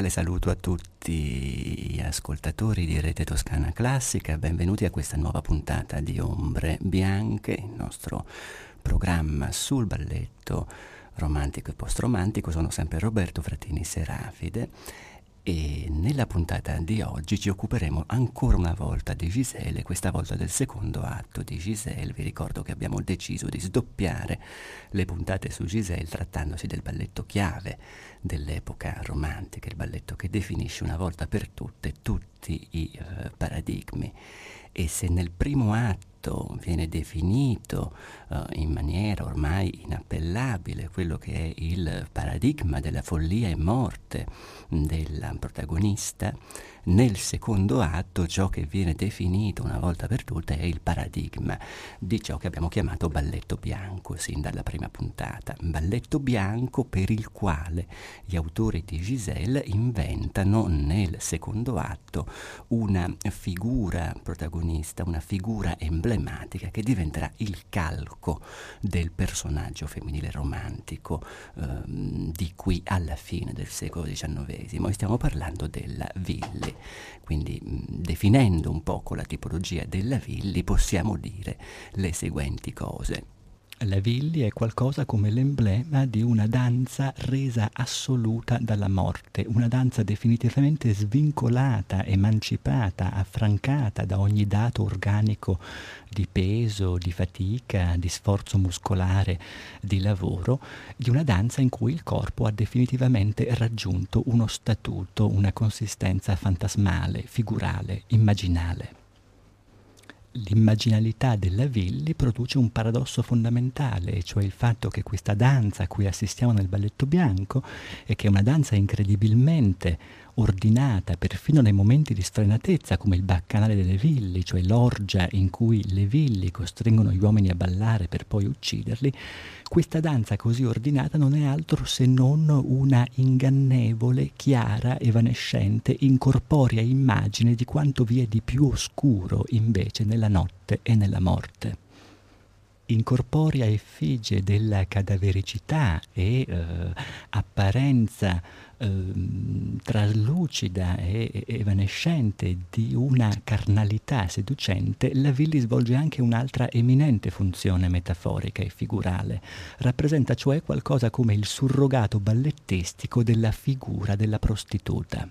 Cordiale saluto a tutti gli ascoltatori di Rete Toscana Classica, benvenuti a questa nuova puntata di Ombre Bianche, il nostro programma sul balletto romantico e post-romantico. Sono sempre Roberto Fratini Serafide e nella puntata di oggi ci occuperemo ancora una volta di Giselle, questa volta del secondo atto di Giselle. Vi ricordo che abbiamo deciso di sdoppiare le puntate su Giselle trattandosi del balletto chiave dell'epoca romantica, il balletto che definisce una volta per tutte tutti i uh, paradigmi. E se nel primo atto viene definito uh, in maniera ormai inappellabile quello che è il paradigma della follia e morte della protagonista, nel secondo atto ciò che viene definito una volta per tutte è il paradigma di ciò che abbiamo chiamato balletto bianco sin dalla prima puntata. Balletto bianco per il quale gli autori di Giselle inventano nel secondo atto una figura protagonista, una figura emblematica che diventerà il calco del personaggio femminile romantico eh, di qui alla fine del secolo XIX. E stiamo parlando della Villi. Quindi definendo un poco la tipologia della Villi possiamo dire le seguenti cose. La Villi è qualcosa come l'emblema di una danza resa assoluta dalla morte, una danza definitivamente svincolata, emancipata, affrancata da ogni dato organico di peso, di fatica, di sforzo muscolare, di lavoro, di una danza in cui il corpo ha definitivamente raggiunto uno statuto, una consistenza fantasmale, figurale, immaginale l'immaginalità della Villi produce un paradosso fondamentale, cioè il fatto che questa danza a cui assistiamo nel balletto bianco e che è una danza incredibilmente ordinata perfino nei momenti di sfrenatezza come il baccanale delle villi, cioè l'orgia in cui le villi costringono gli uomini a ballare per poi ucciderli, questa danza così ordinata non è altro se non una ingannevole, chiara, evanescente, incorporea immagine di quanto vi è di più oscuro invece nella notte e nella morte. Incorporea effigie della cadavericità e eh, apparenza traslucida e evanescente di una carnalità seducente, la Villi svolge anche un'altra eminente funzione metaforica e figurale. Rappresenta cioè qualcosa come il surrogato ballettistico della figura della prostituta.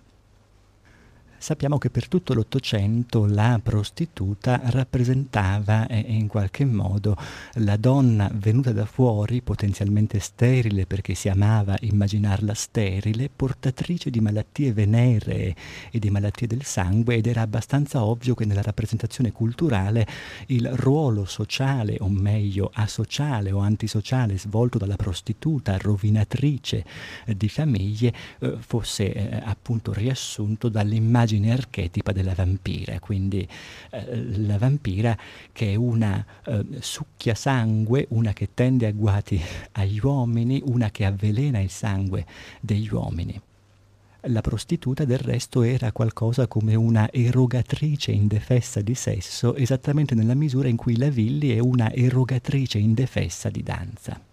Sappiamo che per tutto l'Ottocento la prostituta rappresentava eh, in qualche modo la donna venuta da fuori, potenzialmente sterile perché si amava immaginarla sterile, portatrice di malattie veneree e di malattie del sangue ed era abbastanza ovvio che nella rappresentazione culturale il ruolo sociale, o meglio asociale o antisociale svolto dalla prostituta, rovinatrice eh, di famiglie, eh, fosse eh, appunto riassunto dall'immagine l'immagine archetipa della vampira, quindi eh, la vampira che è una eh, succhia sangue, una che tende agguati agli uomini, una che avvelena il sangue degli uomini. La prostituta del resto era qualcosa come una erogatrice indefessa di sesso, esattamente nella misura in cui la Villi è una erogatrice indefessa di danza.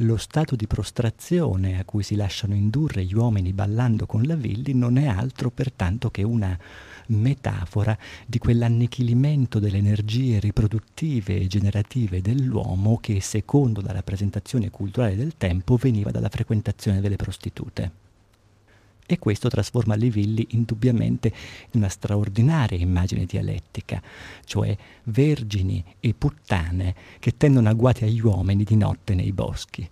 Lo stato di prostrazione a cui si lasciano indurre gli uomini ballando con la Villi non è altro pertanto che una metafora di quell'annichilimento delle energie riproduttive e generative dell'uomo che, secondo la rappresentazione culturale del tempo, veniva dalla frequentazione delle prostitute e questo trasforma le villi indubbiamente in una straordinaria immagine dialettica, cioè vergini e puttane che tendono agguati agli uomini di notte nei boschi.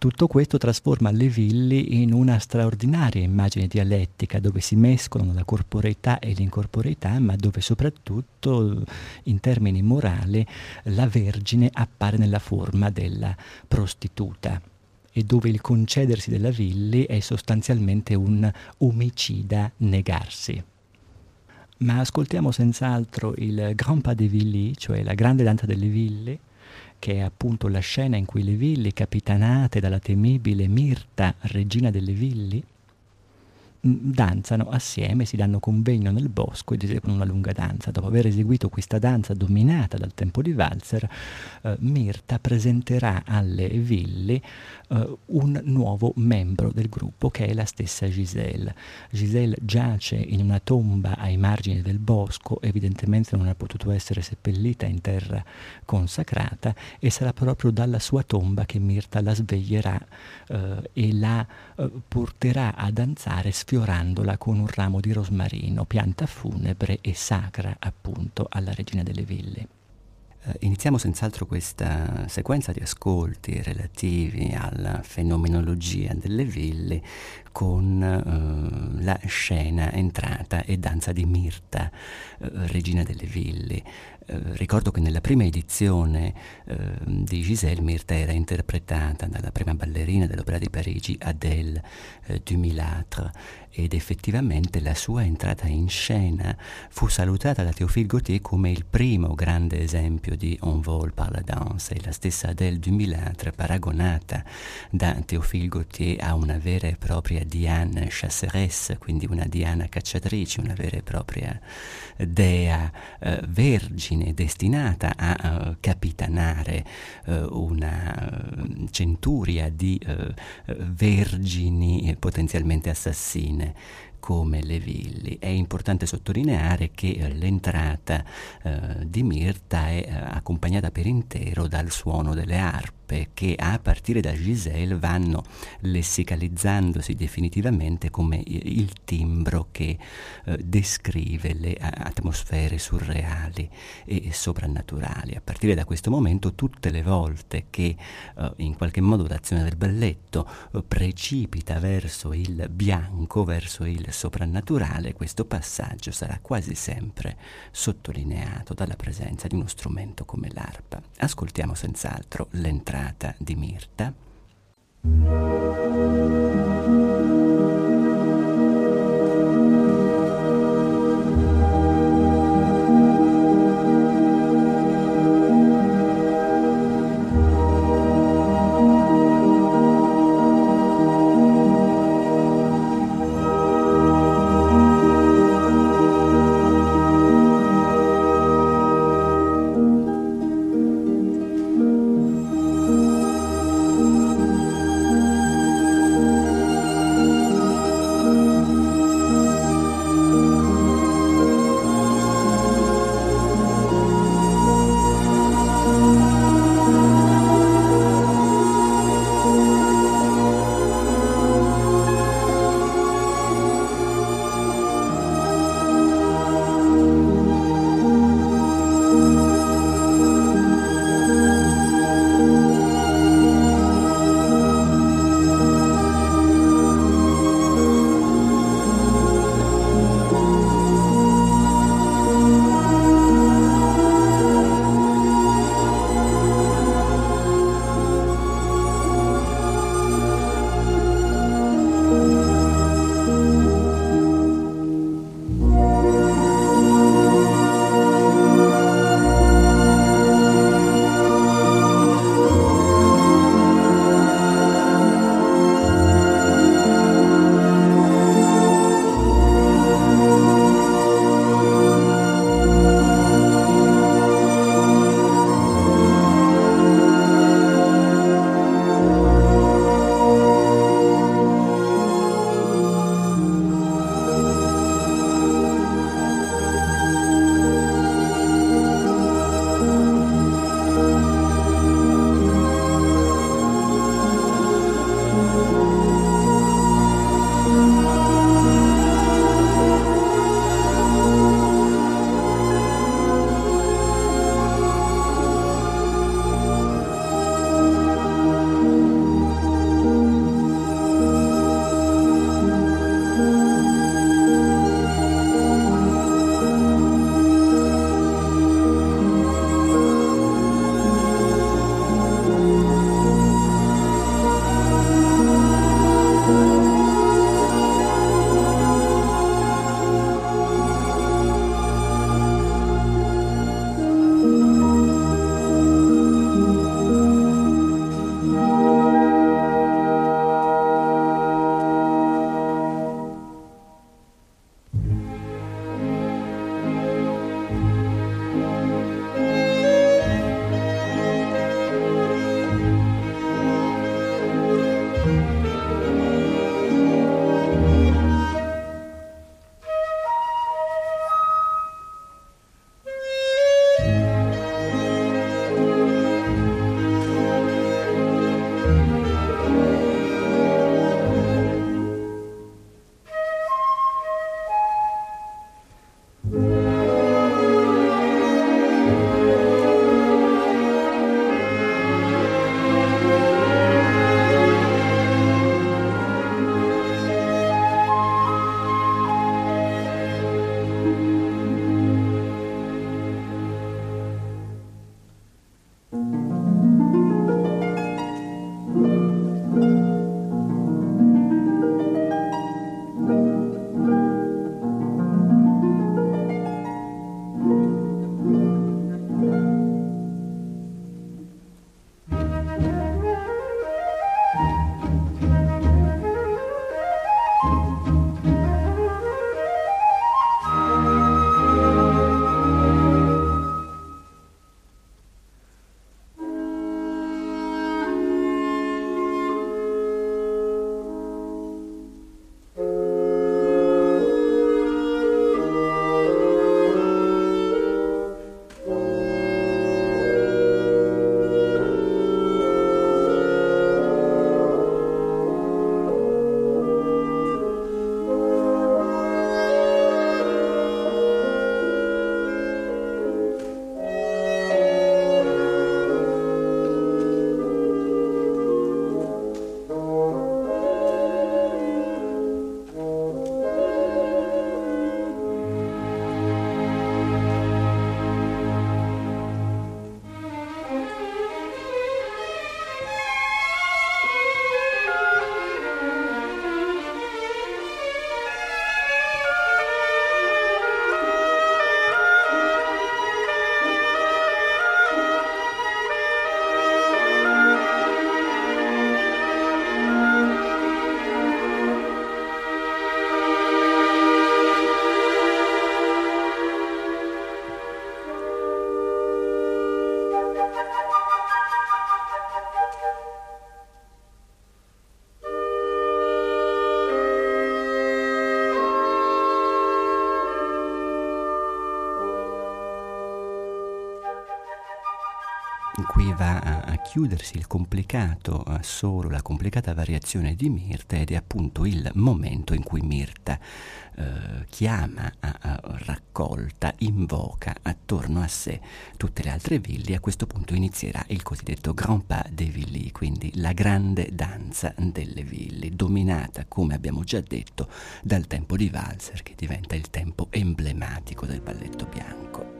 Tutto questo trasforma le villi in una straordinaria immagine dialettica dove si mescolano la corporeità e l'incorporeità, ma dove soprattutto in termini morali la Vergine appare nella forma della prostituta e dove il concedersi della Villi è sostanzialmente un omicida negarsi. ma ascoltiamo senz'altro il Grand Pas des Villes, cioè la grande danza delle ville, che è appunto la scena in cui le ville, capitanate dalla temibile Mirta, regina delle villi, danzano assieme, si danno convegno nel bosco ed eseguono una lunga danza. Dopo aver eseguito questa danza dominata dal tempo di Walzer, eh, Mirta presenterà alle ville eh, un nuovo membro del gruppo che è la stessa Giselle. Giselle giace in una tomba ai margini del bosco, evidentemente non ha potuto essere seppellita in terra consacrata e sarà proprio dalla sua tomba che Mirta la sveglierà eh, e la eh, porterà a danzare sfiorandola con un ramo di rosmarino, pianta funebre e sacra appunto alla regina delle ville. Uh, iniziamo senz'altro questa sequenza di ascolti relativi alla fenomenologia delle ville con uh, la scena entrata e danza di Mirta, uh, regina delle ville. Ricordo che nella prima edizione di Giselle Mirta era interpretata dalla prima ballerina dell'Opera di Parigi, Adèle Dumilâtre, ed effettivamente la sua entrata in scena fu salutata da Théophile Gautier come il primo grande esempio di On vol par la danse e la stessa Adèle Dumilâtre paragonata da Théophile Gautier a una vera e propria Diane chasseresse, quindi una Diana cacciatrice, una vera e propria dea eh, vergine destinata a uh, capitanare uh, una uh, centuria di vergini potenzialmente assassine donne come le villi. È importante sottolineare che eh, l'entrata eh, di Mirta è eh, accompagnata per intero dal suono delle arpe mappe che a partire da Giselle vanno lessicalizzandosi definitivamente come il timbro che eh, descrive le atmosfere surreali e soprannaturali. A partire da questo momento tutte le volte che eh, in qualche modo l'azione del balletto eh, precipita verso il bianco, verso il soprannaturale, questo passaggio sarà quasi sempre sottolineato dalla presenza di uno strumento come l'arpa. Ascoltiamo senz'altro l'entrata innamorata di Mirta. Chiudersi il complicato assolo, la complicata variazione di Mirta ed è appunto il momento in cui Mirta eh, chiama a, a raccolta, invoca attorno a sé tutte le altre villi. A questo punto inizierà il cosiddetto Grand Pas des Villes, quindi la grande danza delle villi, dominata, come abbiamo già detto, dal tempo di Walzer che diventa il tempo emblematico del balletto bianco.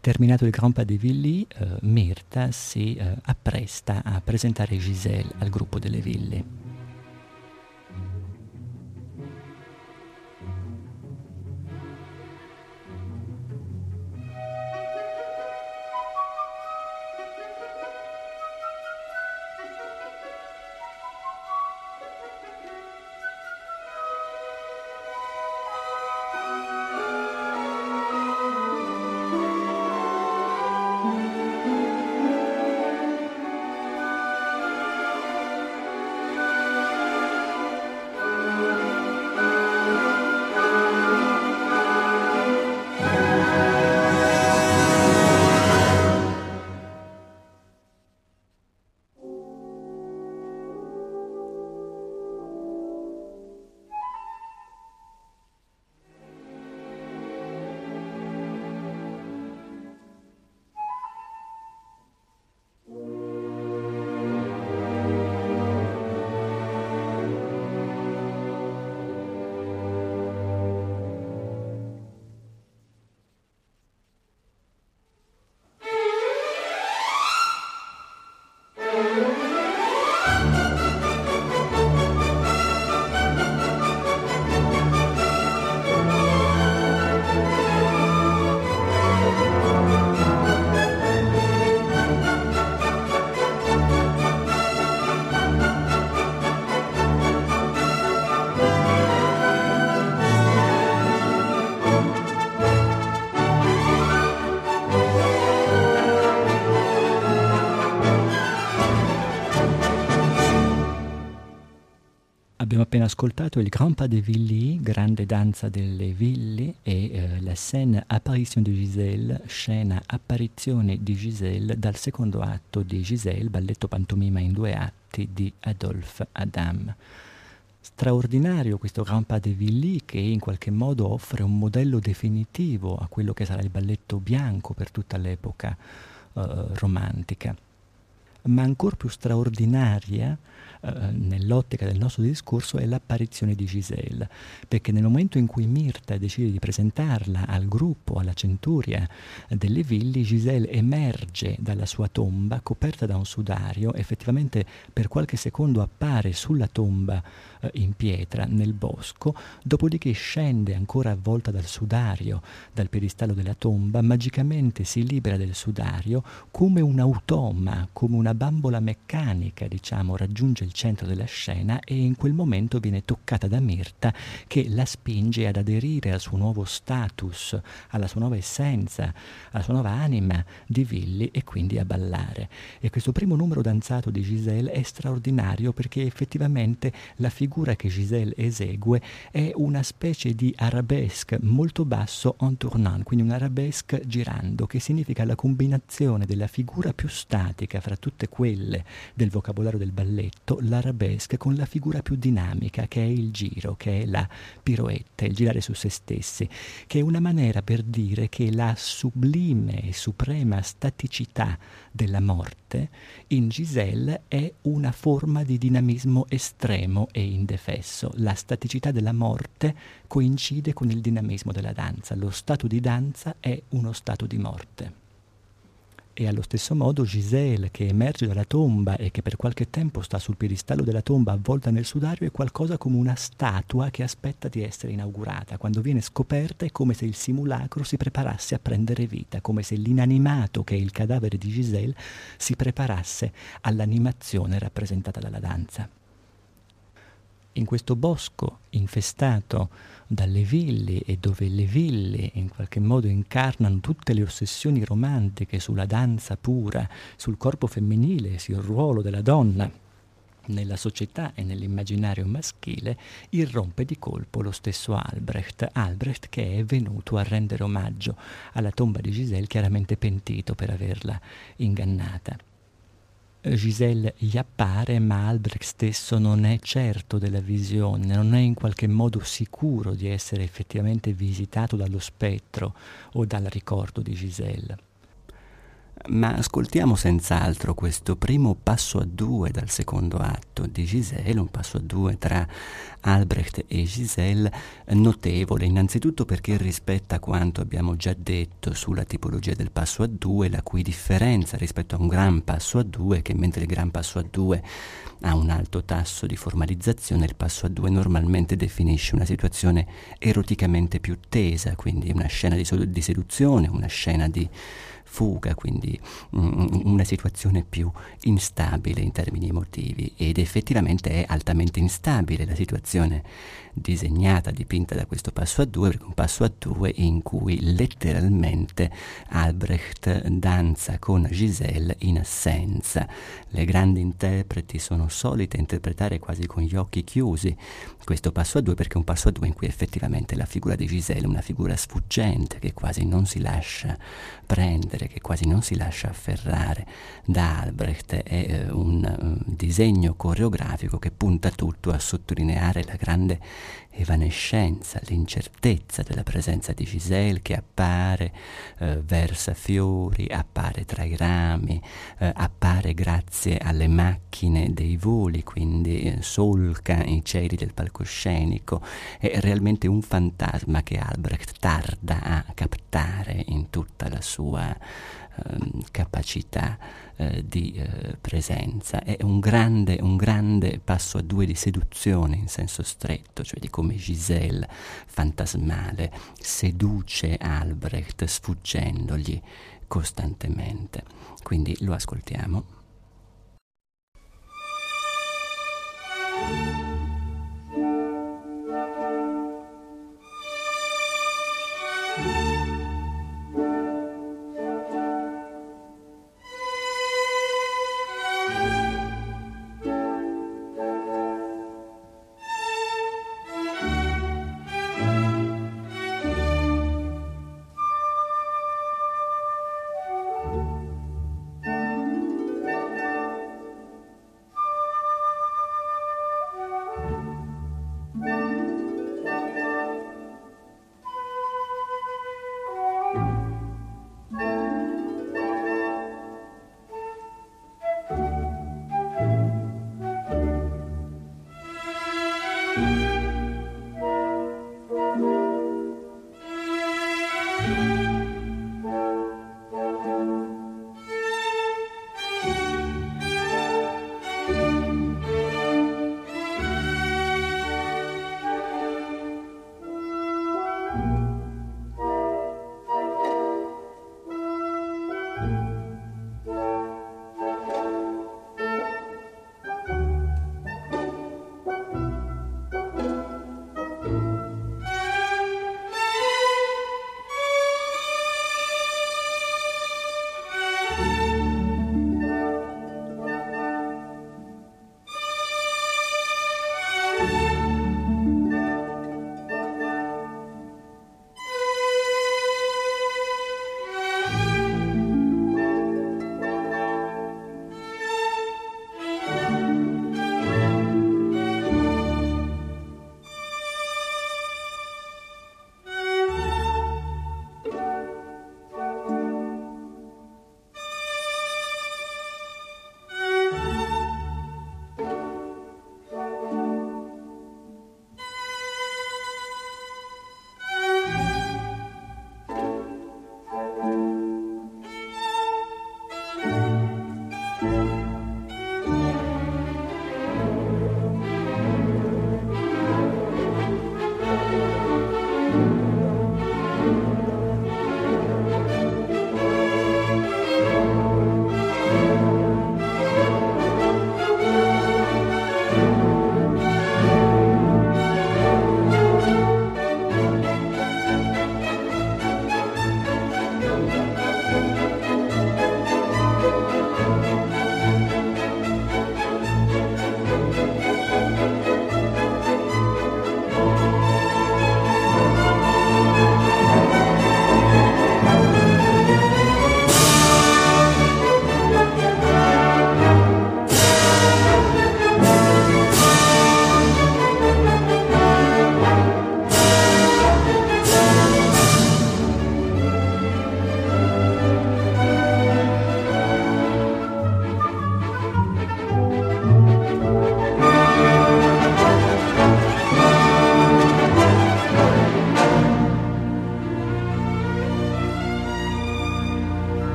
Terminato il Grand Pas de Villy, eh, Mirta si eh, appresta a presentare Giselle al gruppo delle Villi. Ascoltato il Grand Pas de Villy, grande danza delle Villi, e eh, la scène Apparition di Giselle, scena apparizione di Giselle dal secondo atto di Giselle, balletto pantomima in due atti di Adolphe Adam. Straordinario questo Grand Pas de Villy che in qualche modo offre un modello definitivo a quello che sarà il balletto bianco per tutta l'epoca eh, romantica. Ma ancora più straordinaria eh, nell'ottica del nostro discorso è l'apparizione di Giselle, perché nel momento in cui Mirta decide di presentarla al gruppo, alla centuria delle Villi, Giselle emerge dalla sua tomba coperta da un sudario, effettivamente per qualche secondo appare sulla tomba eh, in pietra nel bosco, dopodiché scende ancora avvolta dal sudario, dal piedistallo della tomba, magicamente si libera del sudario come un automa, come una bambola meccanica, diciamo, raggiunge il centro della scena e in quel momento viene toccata da Mirta che la spinge ad aderire al suo nuovo status, alla sua nuova essenza, alla sua nuova anima di Villi e quindi a ballare. E questo primo numero danzato di Giselle è straordinario perché effettivamente la figura figura che Giselle esegue è una specie di arabesque molto basso en tournant, quindi un arabesque girando, che significa la combinazione della figura più statica fra tutte quelle del vocabolario del balletto, l'arabesque, con la figura più dinamica, che è il giro, che è la piroetta, il girare su se stessi, che è una maniera per dire che la sublime e suprema staticità della morte in Giselle è una forma di dinamismo estremo e indefesso. La staticità della morte coincide con il dinamismo della danza. Lo stato di danza è uno stato di morte e allo stesso modo Giselle che emerge dalla tomba e che per qualche tempo sta sul piedistallo della tomba avvolta nel sudario è qualcosa come una statua che aspetta di essere inaugurata. Quando viene scoperta è come se il simulacro si preparasse a prendere vita, come se l'inanimato che è il cadavere di Giselle si preparasse all'animazione rappresentata dalla danza. In questo bosco infestato dalle ville e dove le ville in qualche modo incarnano tutte le ossessioni romantiche sulla danza pura, sul corpo femminile, sul ruolo della donna nella società e nell'immaginario maschile, irrompe di colpo lo stesso Albrecht, Albrecht che è venuto a rendere omaggio alla tomba di Giselle, chiaramente pentito per averla ingannata. Giselle gli appare, ma Albrecht stesso non è certo della visione, non è in qualche modo sicuro di essere effettivamente visitato dallo spettro o dal ricordo di Giselle. Ma ascoltiamo senz'altro questo primo passo a due dal secondo atto di Giselle, un passo a due tra Albrecht e Giselle notevole, innanzitutto perché rispetta quanto abbiamo già detto sulla tipologia del passo a due, la cui differenza rispetto a un gran passo a due che mentre il gran passo a due ha un alto tasso di formalizzazione, il passo a due normalmente definisce una situazione eroticamente più tesa, quindi una scena di, di seduzione, una scena di fuga, quindi mm, una situazione più instabile in termini emotivi ed effettivamente è altamente instabile la situazione disegnata, dipinta da questo passo a due, perché un passo a due in cui letteralmente Albrecht danza con Giselle in assenza. Le grandi interpreti sono solite interpretare quasi con gli occhi chiusi questo passo a due perché è un passo a due in cui effettivamente la figura di Giselle è una figura sfuggente che quasi non si lascia prendere, che quasi non si lascia afferrare da Albrecht. È eh, un, un disegno coreografico che punta tutto a sottolineare la grande evanescenza, l'incertezza della presenza di Giselle che appare, eh, versa fiori, appare tra i rami, eh, appare grazie alle macchine dei voli, quindi eh, solca i cieli del palcoscenico, è realmente un fantasma che Albrecht tarda a captare in tutta la sua ehm, capacità eh, di eh, presenza. È un grande, un grande passo a due di seduzione in senso stretto, cioè di come Giselle, fantasmale, seduce Albrecht sfuggendogli costantemente. Quindi lo ascoltiamo.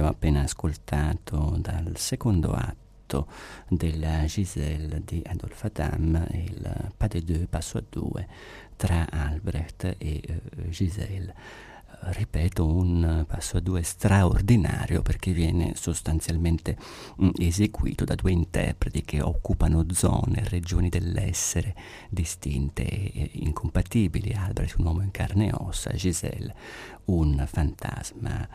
Abbiamo appena ascoltato dal secondo atto della Giselle di Adolphe Adam il pas de deux, passo a due tra Albrecht e uh, Giselle ripeto, un passo a due straordinario perché viene sostanzialmente mh, mm, eseguito da due interpreti che occupano zone, regioni dell'essere distinte e incompatibili. Albrecht, un uomo in carne e ossa, Giselle, un fantasma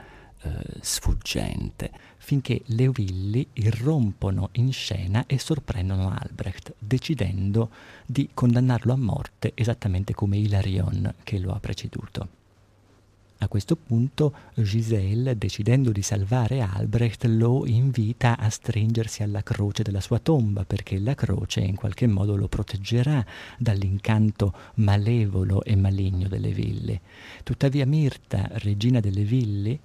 eh, sfuggente. Finché le Willy irrompono in scena e sorprendono Albrecht, decidendo di condannarlo a morte esattamente come Hilarion che lo ha preceduto. A questo punto Giselle, decidendo di salvare Albrecht, lo invita a stringersi alla croce della sua tomba, perché la croce in qualche modo lo proteggerà dall'incanto malevolo e maligno delle ville. Tuttavia Mirta, regina delle ville,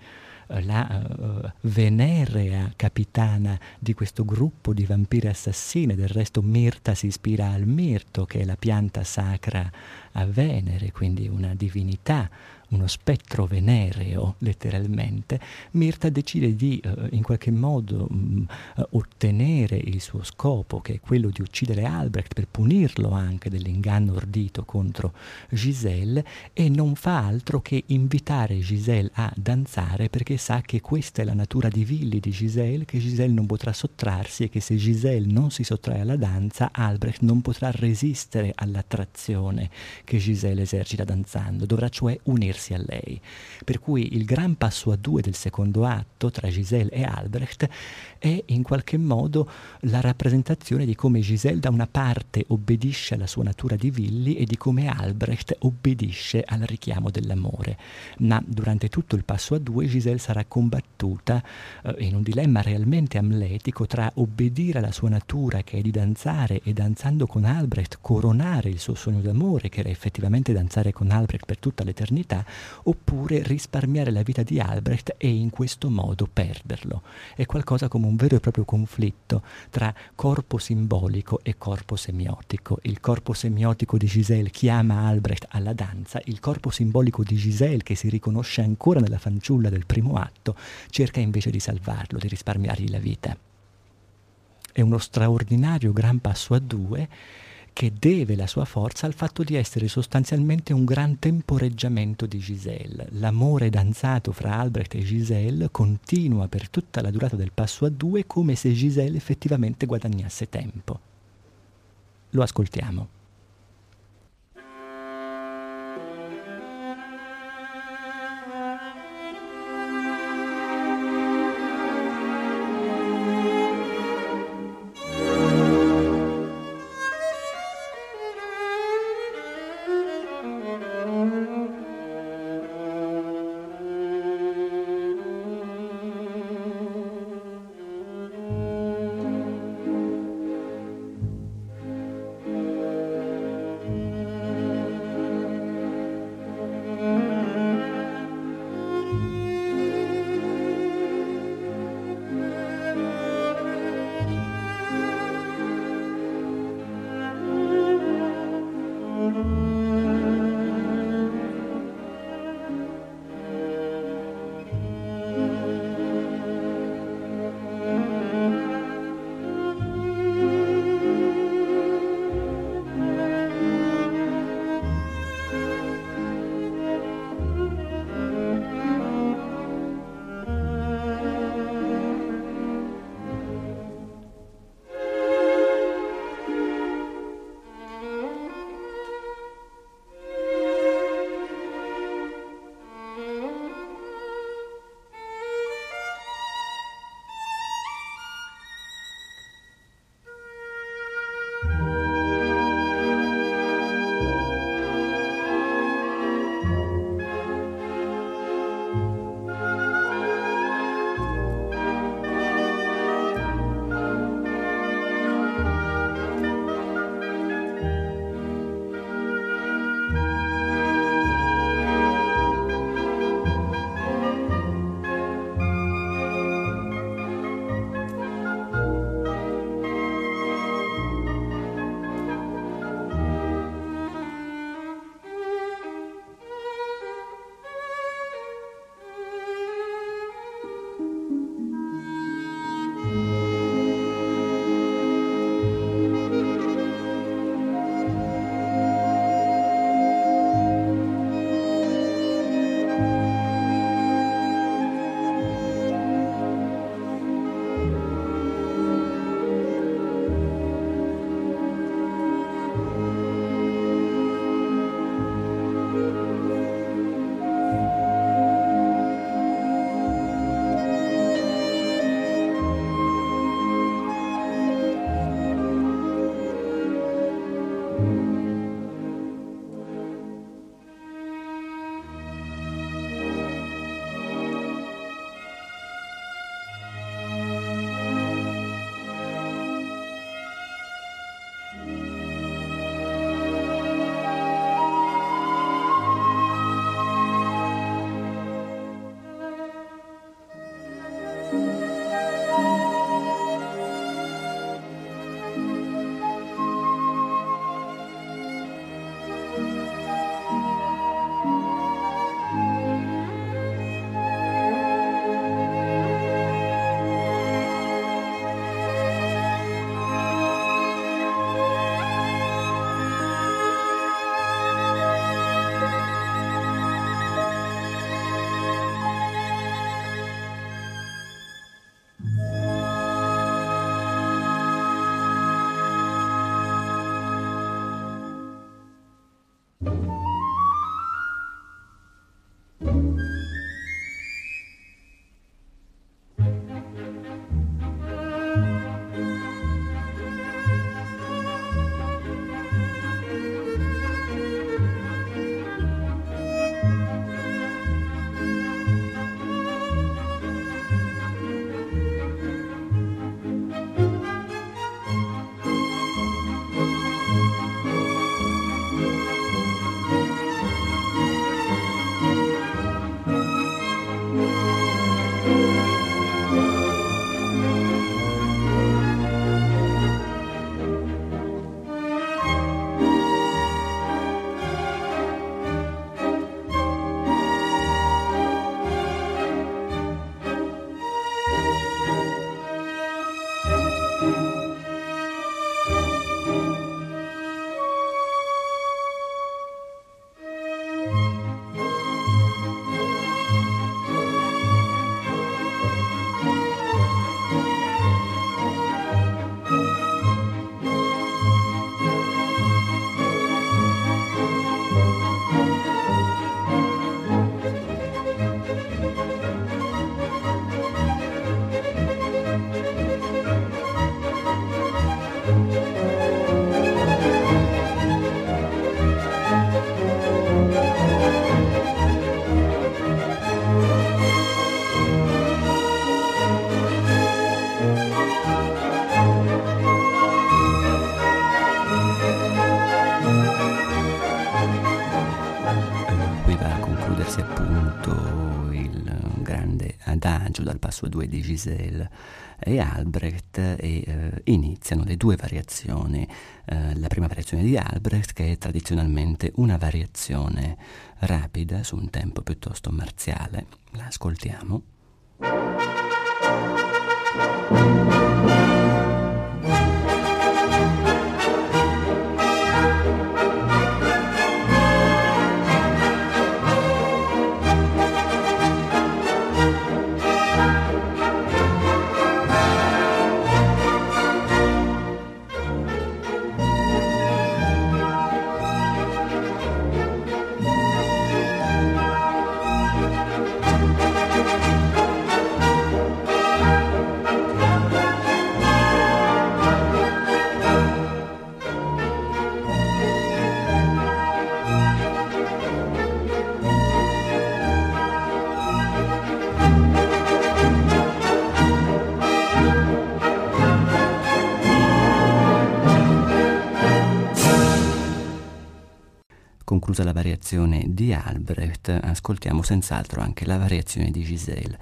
la uh, venerea capitana di questo gruppo di vampire assassine. Del resto Mirta si ispira al mirto, che è la pianta sacra a Venere, quindi una divinità uno spettro venereo, letteralmente, Mirta decide di uh, in qualche modo um, uh, ottenere il suo scopo, che è quello di uccidere Albrecht per punirlo anche dell'inganno ordito contro Giselle, e non fa altro che invitare Giselle a danzare perché sa che questa è la natura di Villi di Giselle, che Giselle non potrà sottrarsi e che se Giselle non si sottrae alla danza, Albrecht non potrà resistere all'attrazione che Giselle esercita danzando, dovrà cioè unirsi unirsi a lei. Per cui il gran passo a due del secondo atto tra Giselle e Albrecht è in qualche modo la rappresentazione di come Giselle da una parte obbedisce alla sua natura di Villi e di come Albrecht obbedisce al richiamo dell'amore. Ma durante tutto il passo a due Giselle sarà combattuta eh, in un dilemma realmente amletico tra obbedire alla sua natura che è di danzare e danzando con Albrecht coronare il suo sogno d'amore che era effettivamente danzare con Albrecht per tutta l'eternità oppure risparmiare la vita di Albrecht e in questo modo perderlo. È qualcosa come un vero e proprio conflitto tra corpo simbolico e corpo semiotico. Il corpo semiotico di Giselle chiama Albrecht alla danza, il corpo simbolico di Giselle, che si riconosce ancora nella fanciulla del primo atto, cerca invece di salvarlo, di risparmiargli la vita. È uno straordinario gran passo a due che deve la sua forza al fatto di essere sostanzialmente un gran temporeggiamento di Giselle. L'amore danzato fra Albrecht e Giselle continua per tutta la durata del passo a due come se Giselle effettivamente guadagnasse tempo. Lo ascoltiamo. Passo 2 di Giselle e Albrecht e eh, iniziano le due variazioni. Eh, la prima variazione di Albrecht che è tradizionalmente una variazione rapida su un tempo piuttosto marziale. La ascoltiamo. Conclusa la variazione di Albrecht, ascoltiamo senz'altro anche la variazione di Giselle,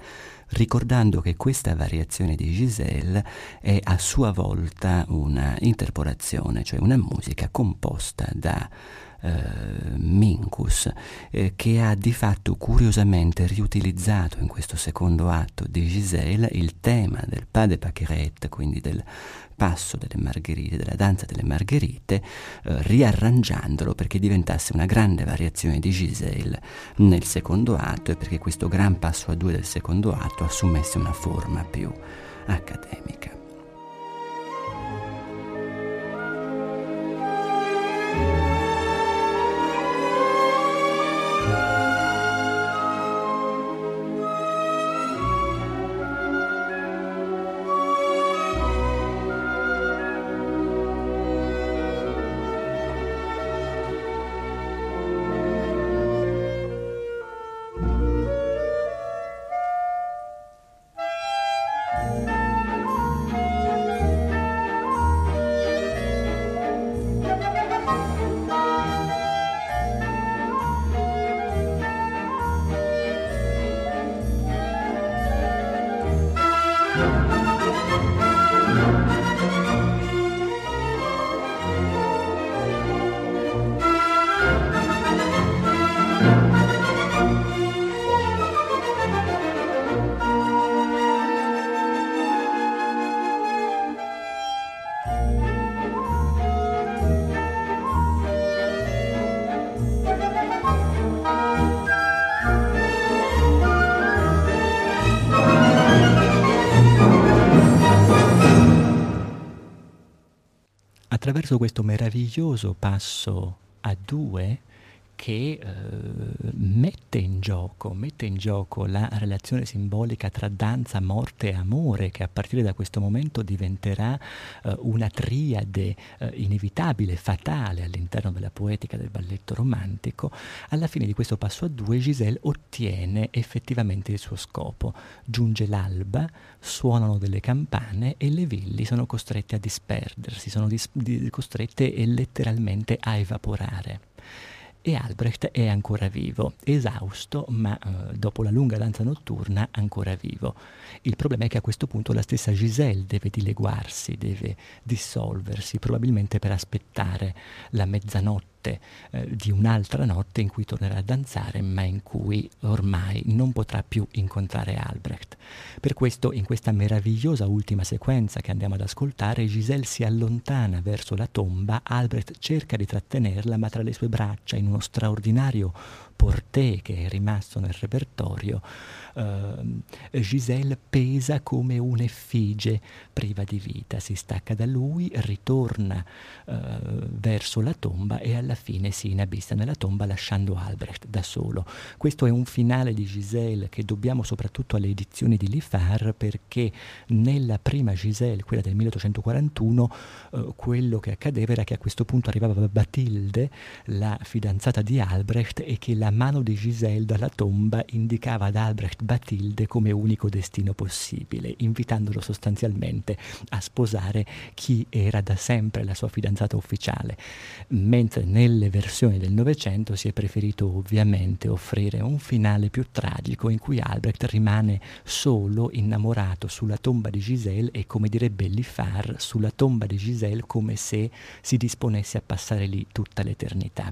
ricordando che questa variazione di Giselle è a sua volta una interpolazione, cioè una musica composta da eh, Minkus, eh, che ha di fatto curiosamente riutilizzato in questo secondo atto di Giselle il tema del pas de Paquerette, quindi del passo delle margherite, della danza delle margherite, eh, riarrangiandolo perché diventasse una grande variazione di Giselle nel secondo atto e perché questo gran passo a due del secondo atto assumesse una forma più accademica. Attraverso questo meraviglioso passo a due che eh, mette, in gioco, mette in gioco la relazione simbolica tra danza, morte e amore, che a partire da questo momento diventerà eh, una triade eh, inevitabile, fatale all'interno della poetica del balletto romantico, alla fine di questo passo a due Giselle ottiene effettivamente il suo scopo. Giunge l'alba, suonano delle campane e le villi sono costrette a disperdersi, sono dis- di- costrette letteralmente a evaporare e Albrecht è ancora vivo, esausto, ma eh, dopo la lunga danza notturna ancora vivo. Il problema è che a questo punto la stessa Giselle deve dileguarsi, deve dissolversi, probabilmente per aspettare la mezzanotte notte, eh, di un'altra notte in cui tornerà a danzare, ma in cui ormai non potrà più incontrare Albrecht. Per questo, in questa meravigliosa ultima sequenza che andiamo ad ascoltare, Giselle si allontana verso la tomba, Albrecht cerca di trattenerla, ma tra le sue braccia, in uno straordinario portè che è rimasto nel repertorio, uh, Giselle pesa come un'effigie priva di vita, si stacca da lui, ritorna uh, verso la tomba e alla fine si inabissa nella tomba lasciando Albrecht da solo. Questo è un finale di Giselle che dobbiamo soprattutto alle edizioni di Lifar perché nella prima Giselle, quella del 1841, uh, quello che accadeva era che a questo punto arrivava Batilde, la fidanzata di Albrecht, e che la mano di Giselle dalla tomba indicava ad Albrecht Batilde come unico destino possibile, invitandolo sostanzialmente a sposare chi era da sempre la sua fidanzata ufficiale, mentre nelle versioni del Novecento si è preferito ovviamente offrire un finale più tragico in cui Albrecht rimane solo innamorato sulla tomba di Giselle e come direbbe Liffar sulla tomba di Giselle come se si disponesse a passare lì tutta l'eternità.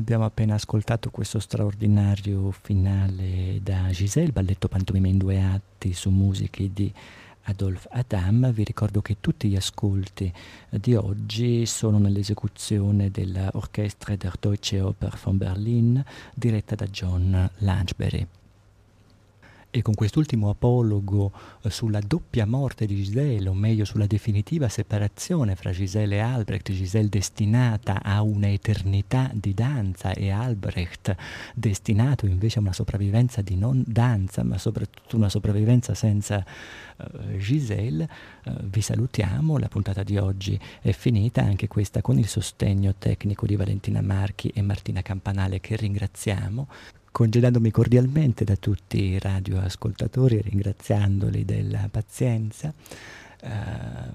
Abbiamo appena ascoltato questo straordinario finale da Giselle, balletto pantomime in due atti su musiche di Adolphe Adam. Vi ricordo che tutti gli ascolti di oggi sono nell'esecuzione dell'Orchestra der Deutsche Oper von Berlin diretta da John Langeberry. E con quest'ultimo apologo eh, sulla doppia morte di Giselle, o meglio sulla definitiva separazione fra Giselle e Albrecht, Giselle destinata a un'eternità di danza e Albrecht destinato invece a una sopravvivenza di non danza, ma soprattutto una sopravvivenza senza uh, Giselle, uh, vi salutiamo, la puntata di oggi è finita, anche questa con il sostegno tecnico di Valentina Marchi e Martina Campanale che ringraziamo congedandomi cordialmente da tutti i radioascoltatori, ringraziandoli della pazienza. Uh,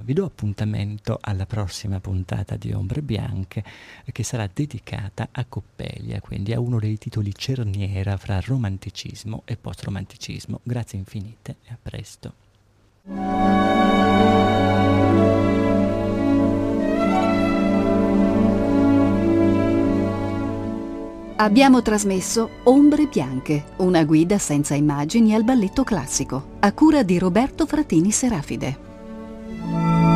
vi do appuntamento alla prossima puntata di Ombre Bianche che sarà dedicata a Coppelia, quindi a uno dei titoli cerniera fra romanticismo e post-romanticismo. Grazie infinite e a presto. Abbiamo trasmesso Ombre Bianche, una guida senza immagini al balletto classico, a cura di Roberto Fratini Serafide.